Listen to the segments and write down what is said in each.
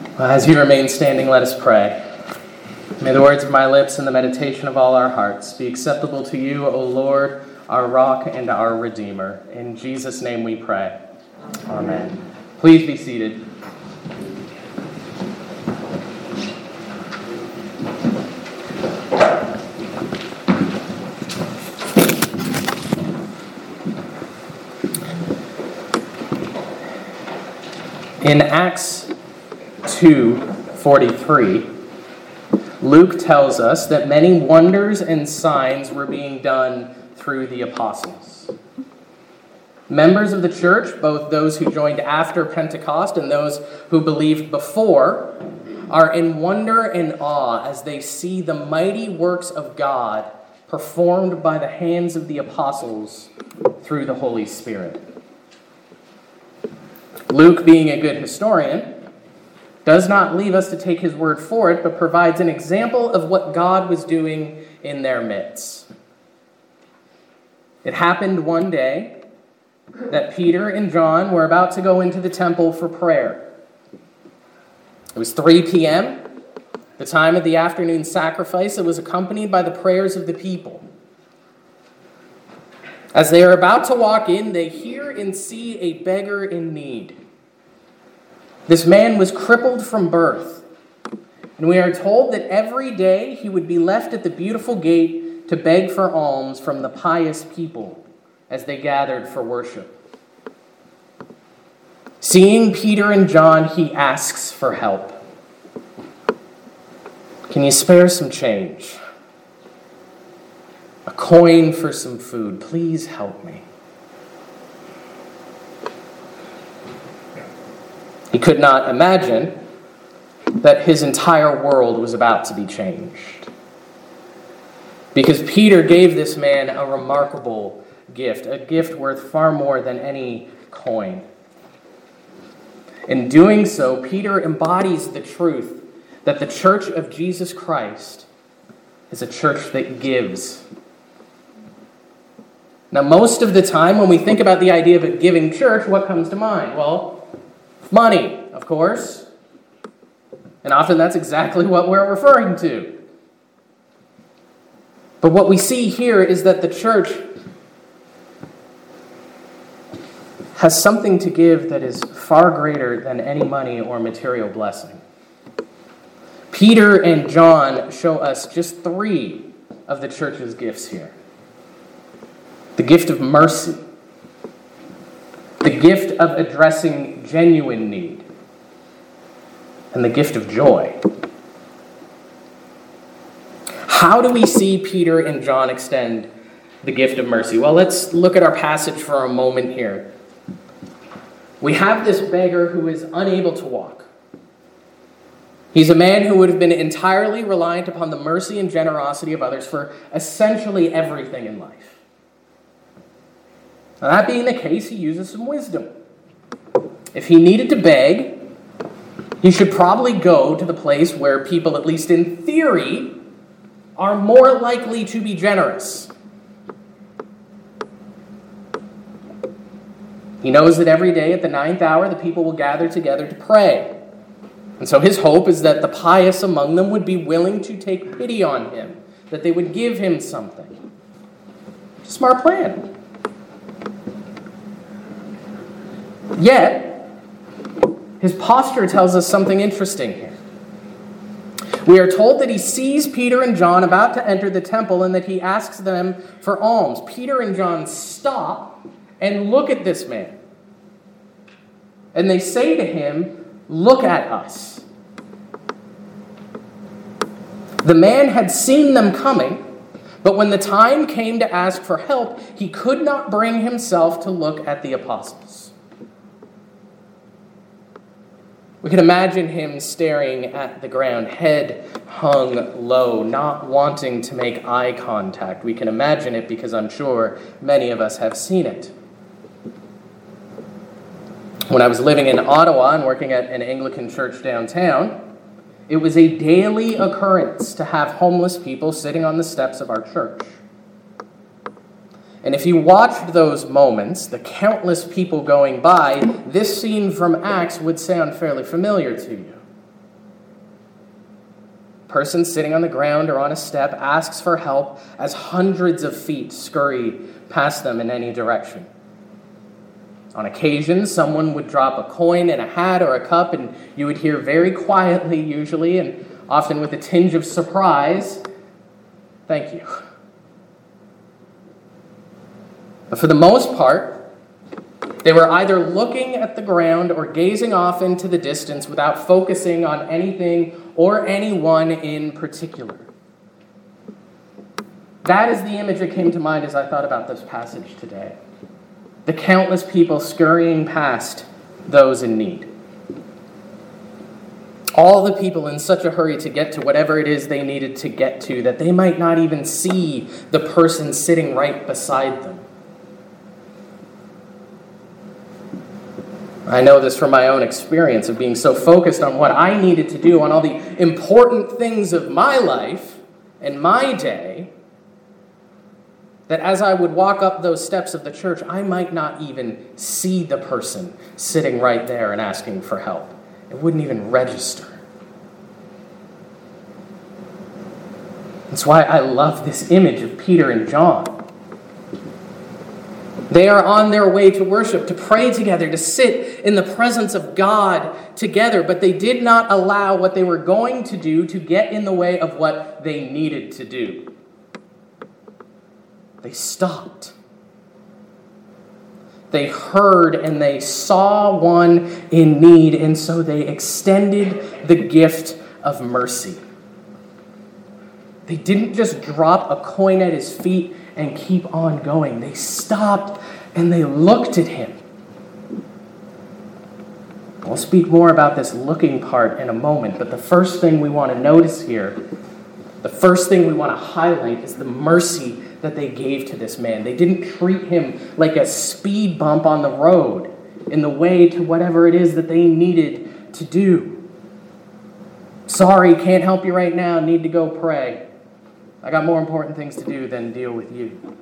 Uh, as you remain standing, let us pray. May the words of my lips and the meditation of all our hearts be acceptable to you, O Lord, our rock and our Redeemer. In Jesus' name we pray. Amen. Please be seated. In Acts 2:43, Luke tells us that many wonders and signs were being done through the apostles. Members of the church, both those who joined after Pentecost and those who believed before, are in wonder and awe as they see the mighty works of God performed by the hands of the apostles through the Holy Spirit. Luke, being a good historian, does not leave us to take his word for it, but provides an example of what God was doing in their midst. It happened one day that Peter and John were about to go into the temple for prayer. It was 3 p.m., the time of the afternoon sacrifice. It was accompanied by the prayers of the people. As they are about to walk in, they hear and see a beggar in need. This man was crippled from birth, and we are told that every day he would be left at the beautiful gate to beg for alms from the pious people as they gathered for worship. Seeing Peter and John, he asks for help. Can you spare some change? A coin for some food. Please help me. He could not imagine that his entire world was about to be changed. Because Peter gave this man a remarkable gift, a gift worth far more than any coin. In doing so, Peter embodies the truth that the church of Jesus Christ is a church that gives. Now, most of the time, when we think about the idea of a giving church, what comes to mind? Well, Money, of course. And often that's exactly what we're referring to. But what we see here is that the church has something to give that is far greater than any money or material blessing. Peter and John show us just three of the church's gifts here the gift of mercy the gift of addressing genuine need, and the gift of joy. How do we see Peter and John extend the gift of mercy? Well, let's look at our passage for a moment here. We have this beggar who is unable to walk. He's a man who would have been entirely reliant upon the mercy and generosity of others for essentially everything in life. Now, that being the case, he uses some wisdom. If he needed to beg, he should probably go to the place where people, at least in theory, are more likely to be generous. He knows that every day at the ninth hour the people will gather together to pray. And so his hope is that the pious among them would be willing to take pity on him, that they would give him something. Smart plan. Yet, his posture tells us something interesting here. We are told that he sees Peter and John about to enter the temple and that he asks them for alms. Peter and John stop and look at this man. And they say to him, Look at us. The man had seen them coming, but when the time came to ask for help, he could not bring himself to look at the apostles. We can imagine him staring at the ground, head hung low, not wanting to make eye contact. We can imagine it because I'm sure many of us have seen it. When I was living in Ottawa and working at an Anglican church downtown, it was a daily occurrence to have homeless people sitting on the steps of our church. And if you watched those moments, the countless people going by, this scene from Acts would sound fairly familiar to you. person sitting on the ground or on a step asks for help as hundreds of feet scurry past them in any direction. On occasion, someone would drop a coin in a hat or a cup, and you would hear very quietly, usually, and often with a tinge of surprise, Thank you. But for the most part, they were either looking at the ground or gazing off into the distance without focusing on anything or anyone in particular. That is the image that came to mind as I thought about this passage today. The countless people scurrying past those in need all the people in such a hurry to get to whatever it is they needed to get to that they might not even see the person sitting right beside them. I know this from my own experience of being so focused on what I needed to do, on all the important things of my life and my day, that as I would walk up those steps of the church, I might not even see the person sitting right there and asking for help. It wouldn't even register. That's why I love this image of Peter and John. They are on their way to worship, to pray together, to sit in the presence of God together, but they did not allow what they were going to do to get in the way of what they needed to do. They stopped. They heard and they saw one in need, and so they extended the gift of mercy. They didn't just drop a coin at his feet and keep on going. They stopped and they looked at him. I'll speak more about this looking part in a moment, but the first thing we want to notice here, the first thing we want to highlight is the mercy that they gave to this man. They didn't treat him like a speed bump on the road in the way to whatever it is that they needed to do. Sorry, can't help you right now, need to go pray. I got more important things to do than deal with you.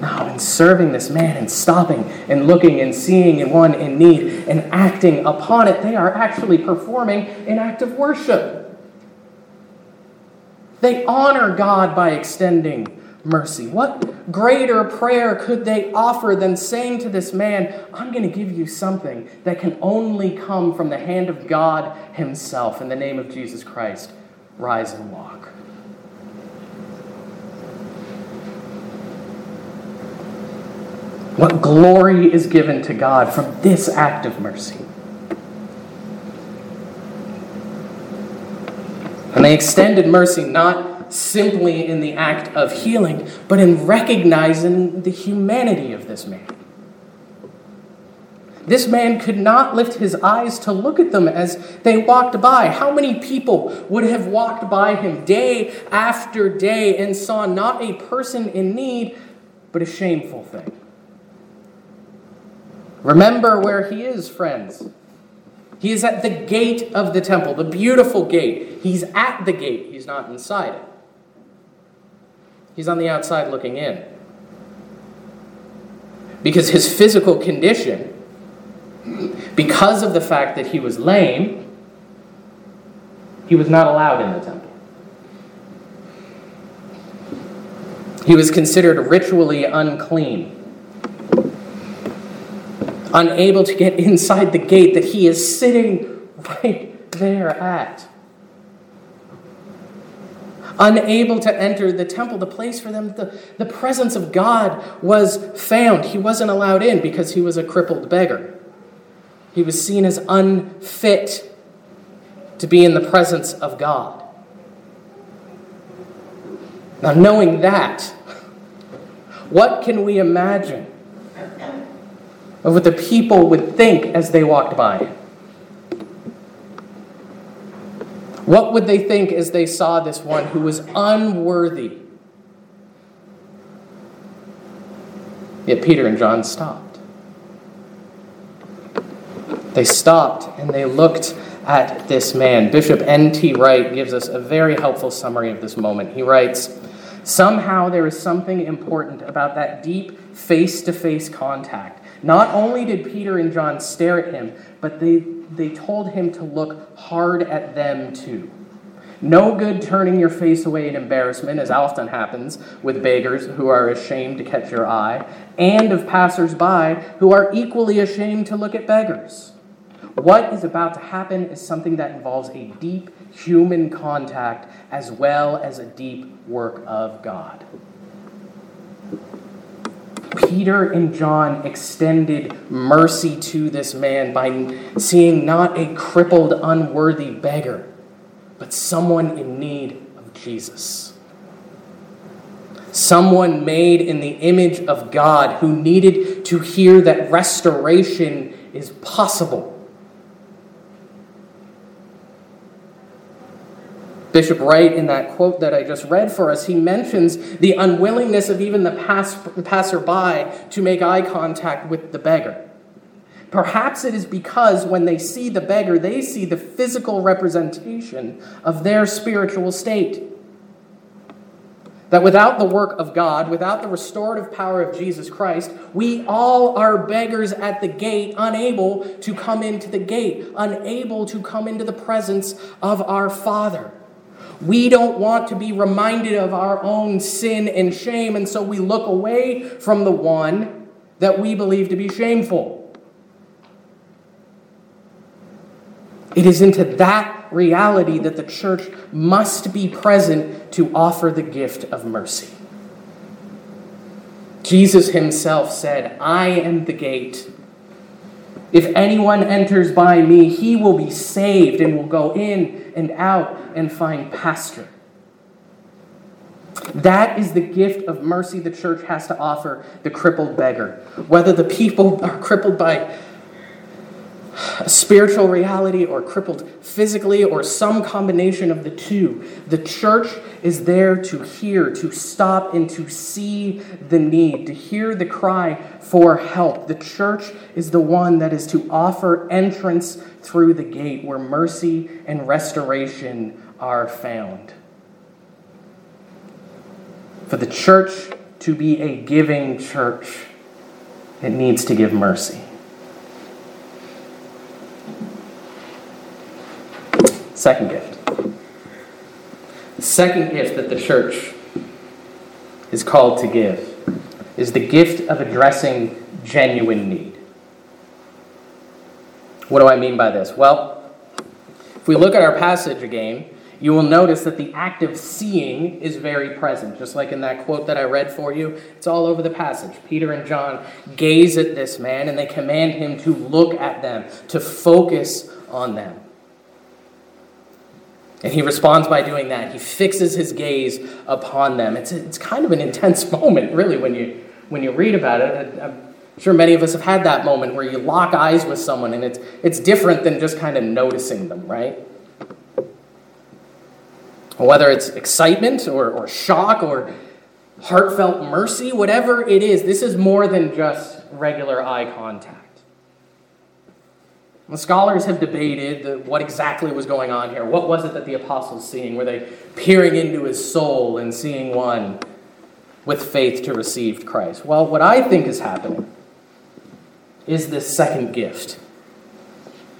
Now, in serving this man and stopping and looking and seeing one in need and acting upon it, they are actually performing an act of worship. They honor God by extending mercy. What greater prayer could they offer than saying to this man, I'm going to give you something that can only come from the hand of God Himself in the name of Jesus Christ? Rise and walk. What glory is given to God from this act of mercy? And they extended mercy not simply in the act of healing, but in recognizing the humanity of this man. This man could not lift his eyes to look at them as they walked by. How many people would have walked by him day after day and saw not a person in need, but a shameful thing? Remember where he is, friends. He is at the gate of the temple, the beautiful gate. He's at the gate, he's not inside it. He's on the outside looking in. Because his physical condition, because of the fact that he was lame, he was not allowed in the temple. He was considered ritually unclean unable to get inside the gate that he is sitting right there at. Unable to enter the temple, the place for them, the, the presence of God was found. He wasn't allowed in because he was a crippled beggar. He was seen as unfit to be in the presence of God. Now, knowing that, what can we imagine of what the people would think as they walked by. What would they think as they saw this one who was unworthy? Yet Peter and John stopped. They stopped and they looked at this man. Bishop N.T. Wright gives us a very helpful summary of this moment. He writes Somehow there is something important about that deep face to face contact not only did Peter and John stare at him, but they they told him to look hard at them too. No good turning your face away in embarrassment, as often happens with beggars who are ashamed to catch your eye, and of passers by who are equally ashamed to look at beggars. What is about to happen is something that involves a deep human contact as well as a deep work of God. Peter and John extended mercy to this man by seeing not a crippled, unworthy beggar but someone in need of Jesus. Someone made in the image of God who needed to hear that restoration is possible. Bishop Wright, in that quote that I just read for us, he mentions the unwillingness of even the pass- passerby to make eye contact with the beggar. Perhaps it is because when they see the beggar, they see the physical representation of their spiritual state. That without the work of God, without the restorative power of Jesus Christ, we all are beggars at the gate, unable to come into the gate, unable to come into the presence of our Father. We don't want to be reminded of our own sin and shame, and so we look away from the one that we believe to be shameful. It is into that reality that the church must be present to offer the gift of mercy. Jesus himself said, I am the gate. If anyone enters by me, he will be saved and will go in and out and find pasture. That is the gift of mercy the church has to offer the crippled beggar. Whether the people are crippled by a spiritual reality or crippled physically or some combination of the two. The church is there to hear, to stop, and to see the need, to hear the cry for help. The church is the one that is to offer entrance through the gate where mercy and restoration are found. For the church to be a giving church, it needs to give mercy. Second gift. Second gift that the church is called to give is the gift of addressing genuine need. What do I mean by this? Well, if we look at our passage again, you will notice that the act of seeing is very present. Just like in that quote that I read for you, it's all over the passage. Peter and John gaze at this man and they command him to look at them, to focus on them. And he responds by doing that. He fixes his gaze upon them. It's, it's kind of an intense moment, really, when you, when you read about it. I'm sure many of us have had that moment where you lock eyes with someone and it's, it's different than just kind of noticing them, right? Whether it's excitement or, or shock or heartfelt mercy, whatever it is, this is more than just regular eye contact. The scholars have debated the, what exactly was going on here. What was it that the apostles seeing? Were they peering into his soul and seeing one with faith to receive Christ? Well, what I think is happening is this second gift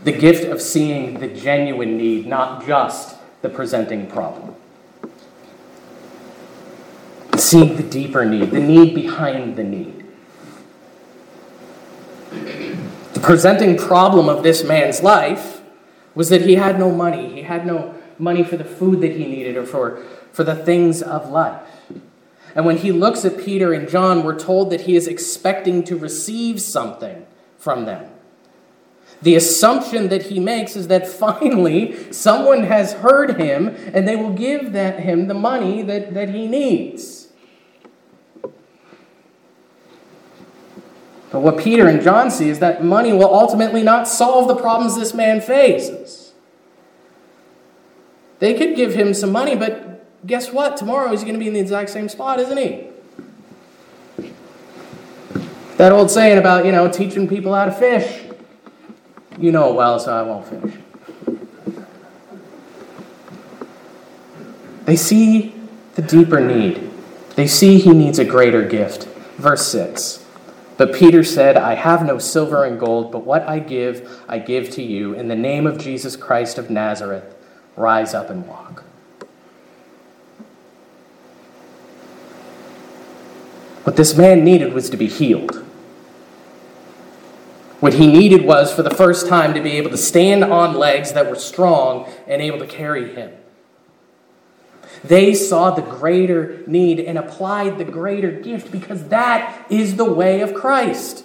the gift of seeing the genuine need, not just the presenting problem. Seeing the deeper need, the need behind the need. The presenting problem of this man's life was that he had no money. He had no money for the food that he needed or for, for the things of life. And when he looks at Peter and John, we're told that he is expecting to receive something from them. The assumption that he makes is that finally someone has heard him and they will give that, him the money that, that he needs. But what Peter and John see is that money will ultimately not solve the problems this man faces. They could give him some money, but guess what? Tomorrow he's going to be in the exact same spot, isn't he? That old saying about, you know, teaching people how to fish. You know it well, so I won't finish. They see the deeper need. They see he needs a greater gift. Verse 6. But Peter said, I have no silver and gold, but what I give, I give to you. In the name of Jesus Christ of Nazareth, rise up and walk. What this man needed was to be healed. What he needed was, for the first time, to be able to stand on legs that were strong and able to carry him. They saw the greater need and applied the greater gift because that is the way of Christ.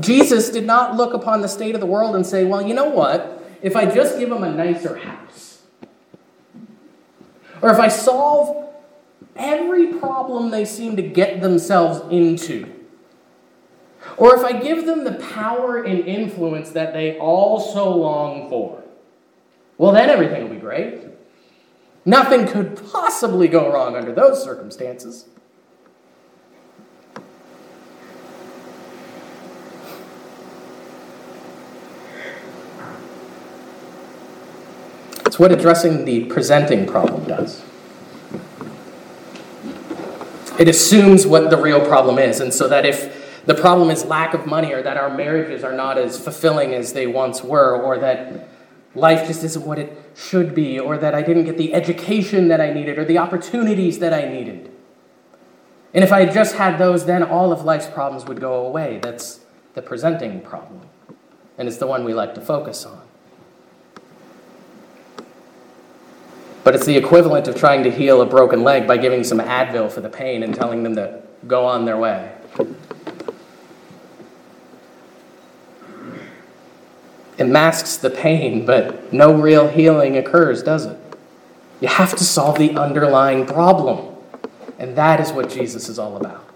Jesus did not look upon the state of the world and say, well, you know what? If I just give them a nicer house, or if I solve every problem they seem to get themselves into, or if I give them the power and influence that they all so long for, well, then everything will be great. Nothing could possibly go wrong under those circumstances. It's what addressing the presenting problem does. It assumes what the real problem is, and so that if the problem is lack of money, or that our marriages are not as fulfilling as they once were, or that life just isn't what it should be, or that I didn't get the education that I needed, or the opportunities that I needed. And if I just had those, then all of life's problems would go away. That's the presenting problem. And it's the one we like to focus on. But it's the equivalent of trying to heal a broken leg by giving some Advil for the pain and telling them to go on their way. It masks the pain, but no real healing occurs, does it? You have to solve the underlying problem. And that is what Jesus is all about.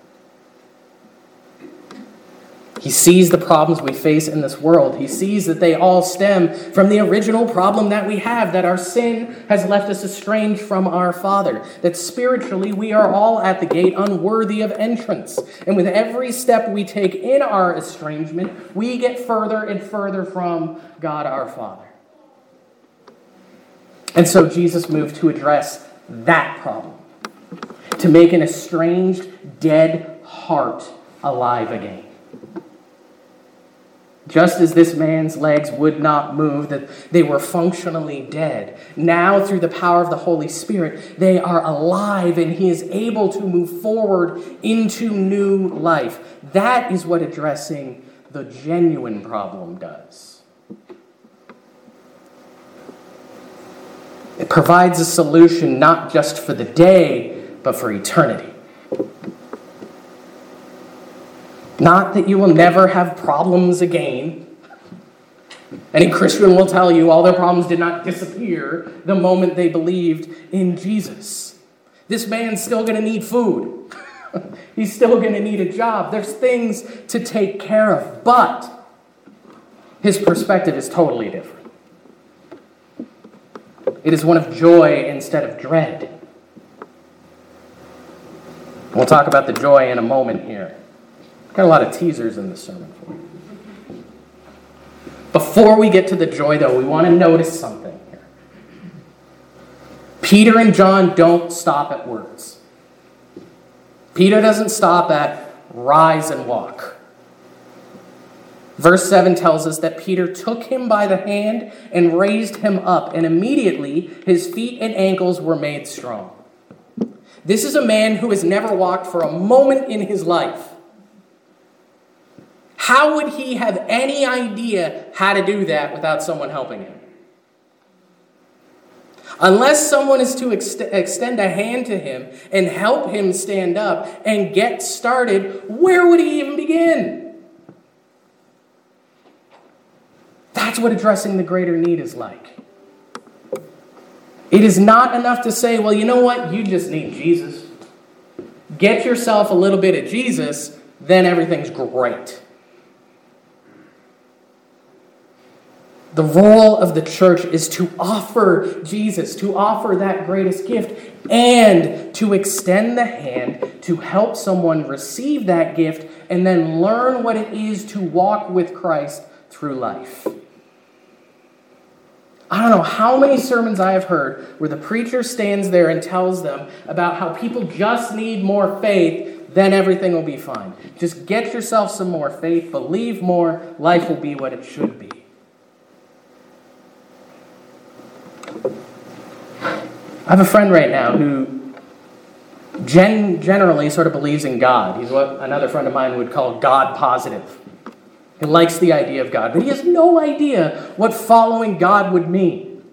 He sees the problems we face in this world. He sees that they all stem from the original problem that we have that our sin has left us estranged from our Father, that spiritually we are all at the gate unworthy of entrance. And with every step we take in our estrangement, we get further and further from God our Father. And so Jesus moved to address that problem, to make an estranged, dead heart alive again. Just as this man's legs would not move, that they were functionally dead. Now, through the power of the Holy Spirit, they are alive and he is able to move forward into new life. That is what addressing the genuine problem does. It provides a solution not just for the day, but for eternity. Not that you will never have problems again. Any Christian will tell you all their problems did not disappear the moment they believed in Jesus. This man's still going to need food. He's still going to need a job. There's things to take care of, but his perspective is totally different. It is one of joy instead of dread. We'll talk about the joy in a moment here. Got a lot of teasers in this sermon for you. Before we get to the joy, though, we want to notice something here. Peter and John don't stop at words. Peter doesn't stop at rise and walk. Verse 7 tells us that Peter took him by the hand and raised him up, and immediately his feet and ankles were made strong. This is a man who has never walked for a moment in his life. How would he have any idea how to do that without someone helping him? Unless someone is to ex- extend a hand to him and help him stand up and get started, where would he even begin? That's what addressing the greater need is like. It is not enough to say, well, you know what? You just need Jesus. Get yourself a little bit of Jesus, then everything's great. The role of the church is to offer Jesus, to offer that greatest gift, and to extend the hand to help someone receive that gift and then learn what it is to walk with Christ through life. I don't know how many sermons I have heard where the preacher stands there and tells them about how people just need more faith, then everything will be fine. Just get yourself some more faith, believe more, life will be what it should be. I have a friend right now who gen- generally sort of believes in God. He's what another friend of mine would call God positive. He likes the idea of God, but he has no idea what following God would mean.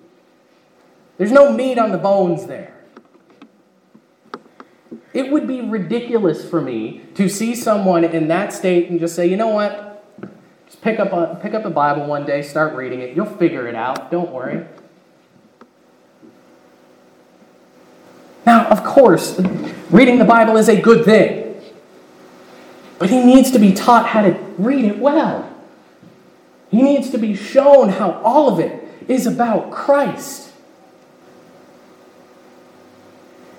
There's no meat on the bones there. It would be ridiculous for me to see someone in that state and just say, you know what? Just pick up a, pick up a Bible one day, start reading it. You'll figure it out. Don't worry. Now, of course, reading the Bible is a good thing. But he needs to be taught how to read it well. He needs to be shown how all of it is about Christ.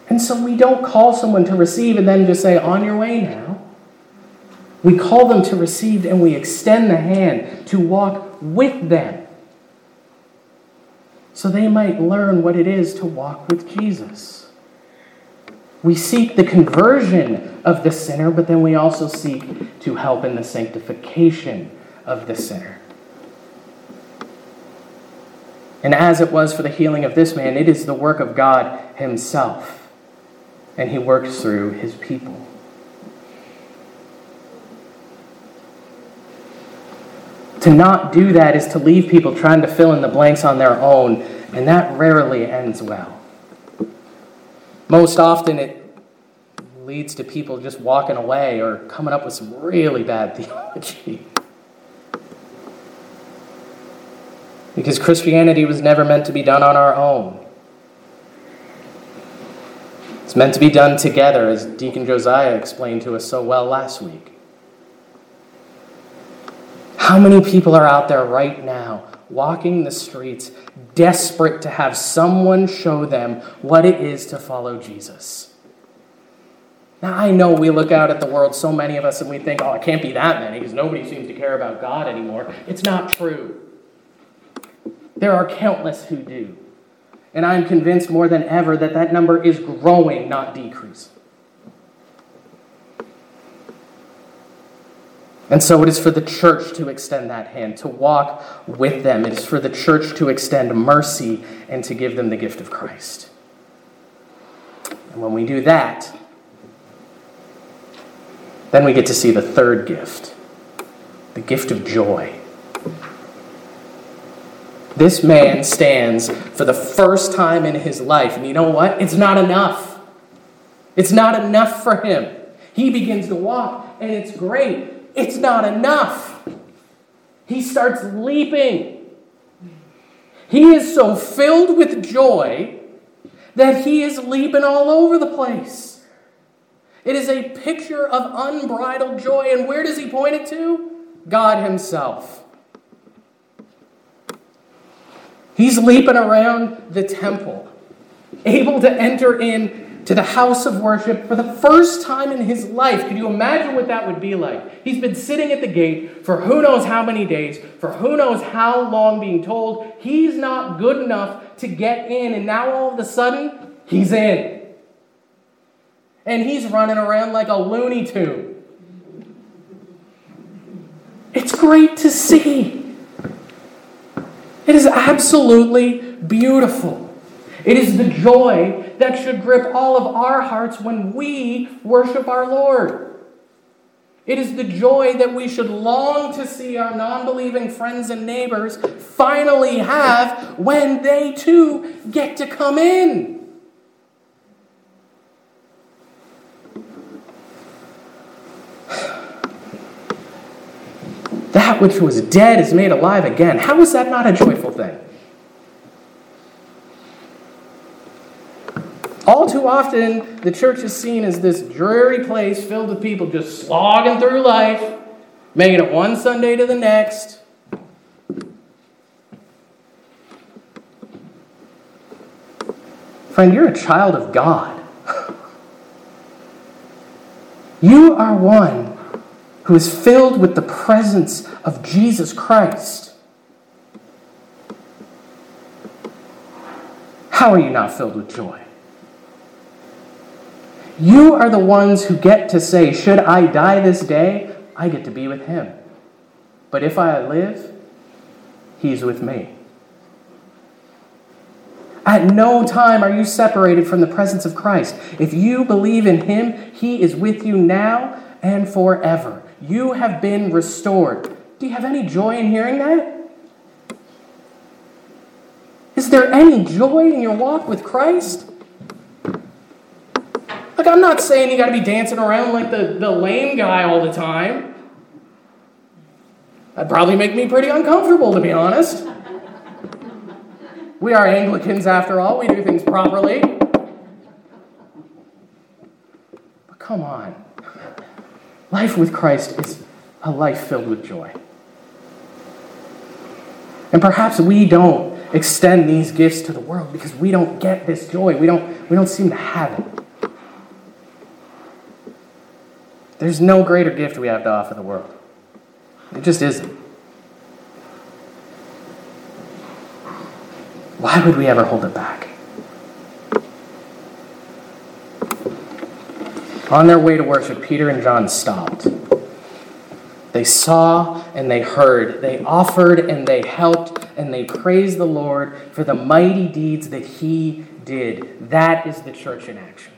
And so we don't call someone to receive and then just say, on your way now. We call them to receive and we extend the hand to walk with them so they might learn what it is to walk with Jesus. We seek the conversion of the sinner, but then we also seek to help in the sanctification of the sinner. And as it was for the healing of this man, it is the work of God Himself, and He works through His people. To not do that is to leave people trying to fill in the blanks on their own, and that rarely ends well. Most often, it leads to people just walking away or coming up with some really bad theology. Because Christianity was never meant to be done on our own. It's meant to be done together, as Deacon Josiah explained to us so well last week. How many people are out there right now walking the streets, desperate to have someone show them what it is to follow Jesus. Now, I know we look out at the world, so many of us, and we think, oh, it can't be that many because nobody seems to care about God anymore. It's not true. There are countless who do. And I'm convinced more than ever that that number is growing, not decreasing. And so it is for the church to extend that hand, to walk with them. It is for the church to extend mercy and to give them the gift of Christ. And when we do that, then we get to see the third gift the gift of joy. This man stands for the first time in his life, and you know what? It's not enough. It's not enough for him. He begins to walk, and it's great. It's not enough. He starts leaping. He is so filled with joy that he is leaping all over the place. It is a picture of unbridled joy. And where does he point it to? God Himself. He's leaping around the temple, able to enter in to the house of worship for the first time in his life. Can you imagine what that would be like? He's been sitting at the gate for who knows how many days, for who knows how long, being told he's not good enough to get in, and now all of a sudden, he's in. And he's running around like a Looney Tune. It's great to see. It is absolutely beautiful. It is the joy that should grip all of our hearts when we worship our Lord. It is the joy that we should long to see our non believing friends and neighbors finally have when they too get to come in. That which was dead is made alive again. How is that not a joyful thing? All too often, the church is seen as this dreary place filled with people just slogging through life, making it one Sunday to the next. Friend, you're a child of God. You are one who is filled with the presence of Jesus Christ. How are you not filled with joy? You are the ones who get to say, Should I die this day? I get to be with him. But if I live, he's with me. At no time are you separated from the presence of Christ. If you believe in him, he is with you now and forever. You have been restored. Do you have any joy in hearing that? Is there any joy in your walk with Christ? Like, I'm not saying you got to be dancing around like the, the lame guy all the time. That'd probably make me pretty uncomfortable, to be honest. We are Anglicans, after all, we do things properly. But come on. Life with Christ is a life filled with joy. And perhaps we don't extend these gifts to the world because we don't get this joy. We don't, we don't seem to have it. There's no greater gift we have to offer the world. It just isn't. Why would we ever hold it back? On their way to worship, Peter and John stopped. They saw and they heard. They offered and they helped and they praised the Lord for the mighty deeds that he did. That is the church in action.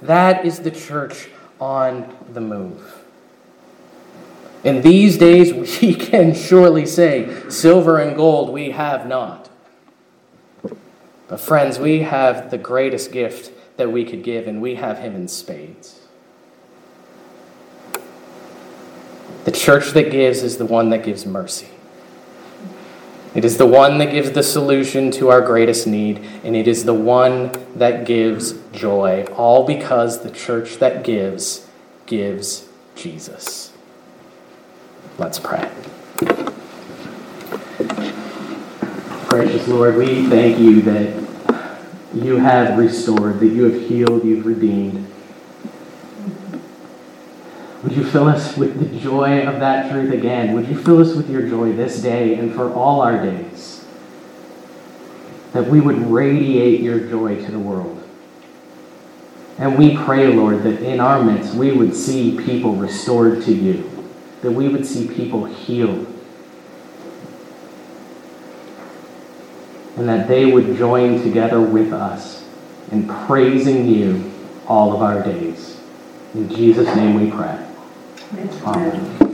That is the church on the move. In these days, we can surely say, Silver and gold we have not. But, friends, we have the greatest gift that we could give, and we have Him in spades. The church that gives is the one that gives mercy. It is the one that gives the solution to our greatest need, and it is the one that gives joy, all because the church that gives gives Jesus. Let's pray. Gracious Lord, we thank you that you have restored, that you have healed, you've redeemed. Would you fill us with the joy of that truth again? Would you fill us with your joy this day and for all our days? That we would radiate your joy to the world. And we pray, Lord, that in our midst we would see people restored to you, that we would see people healed, and that they would join together with us in praising you all of our days. In Jesus' name we pray. 啊。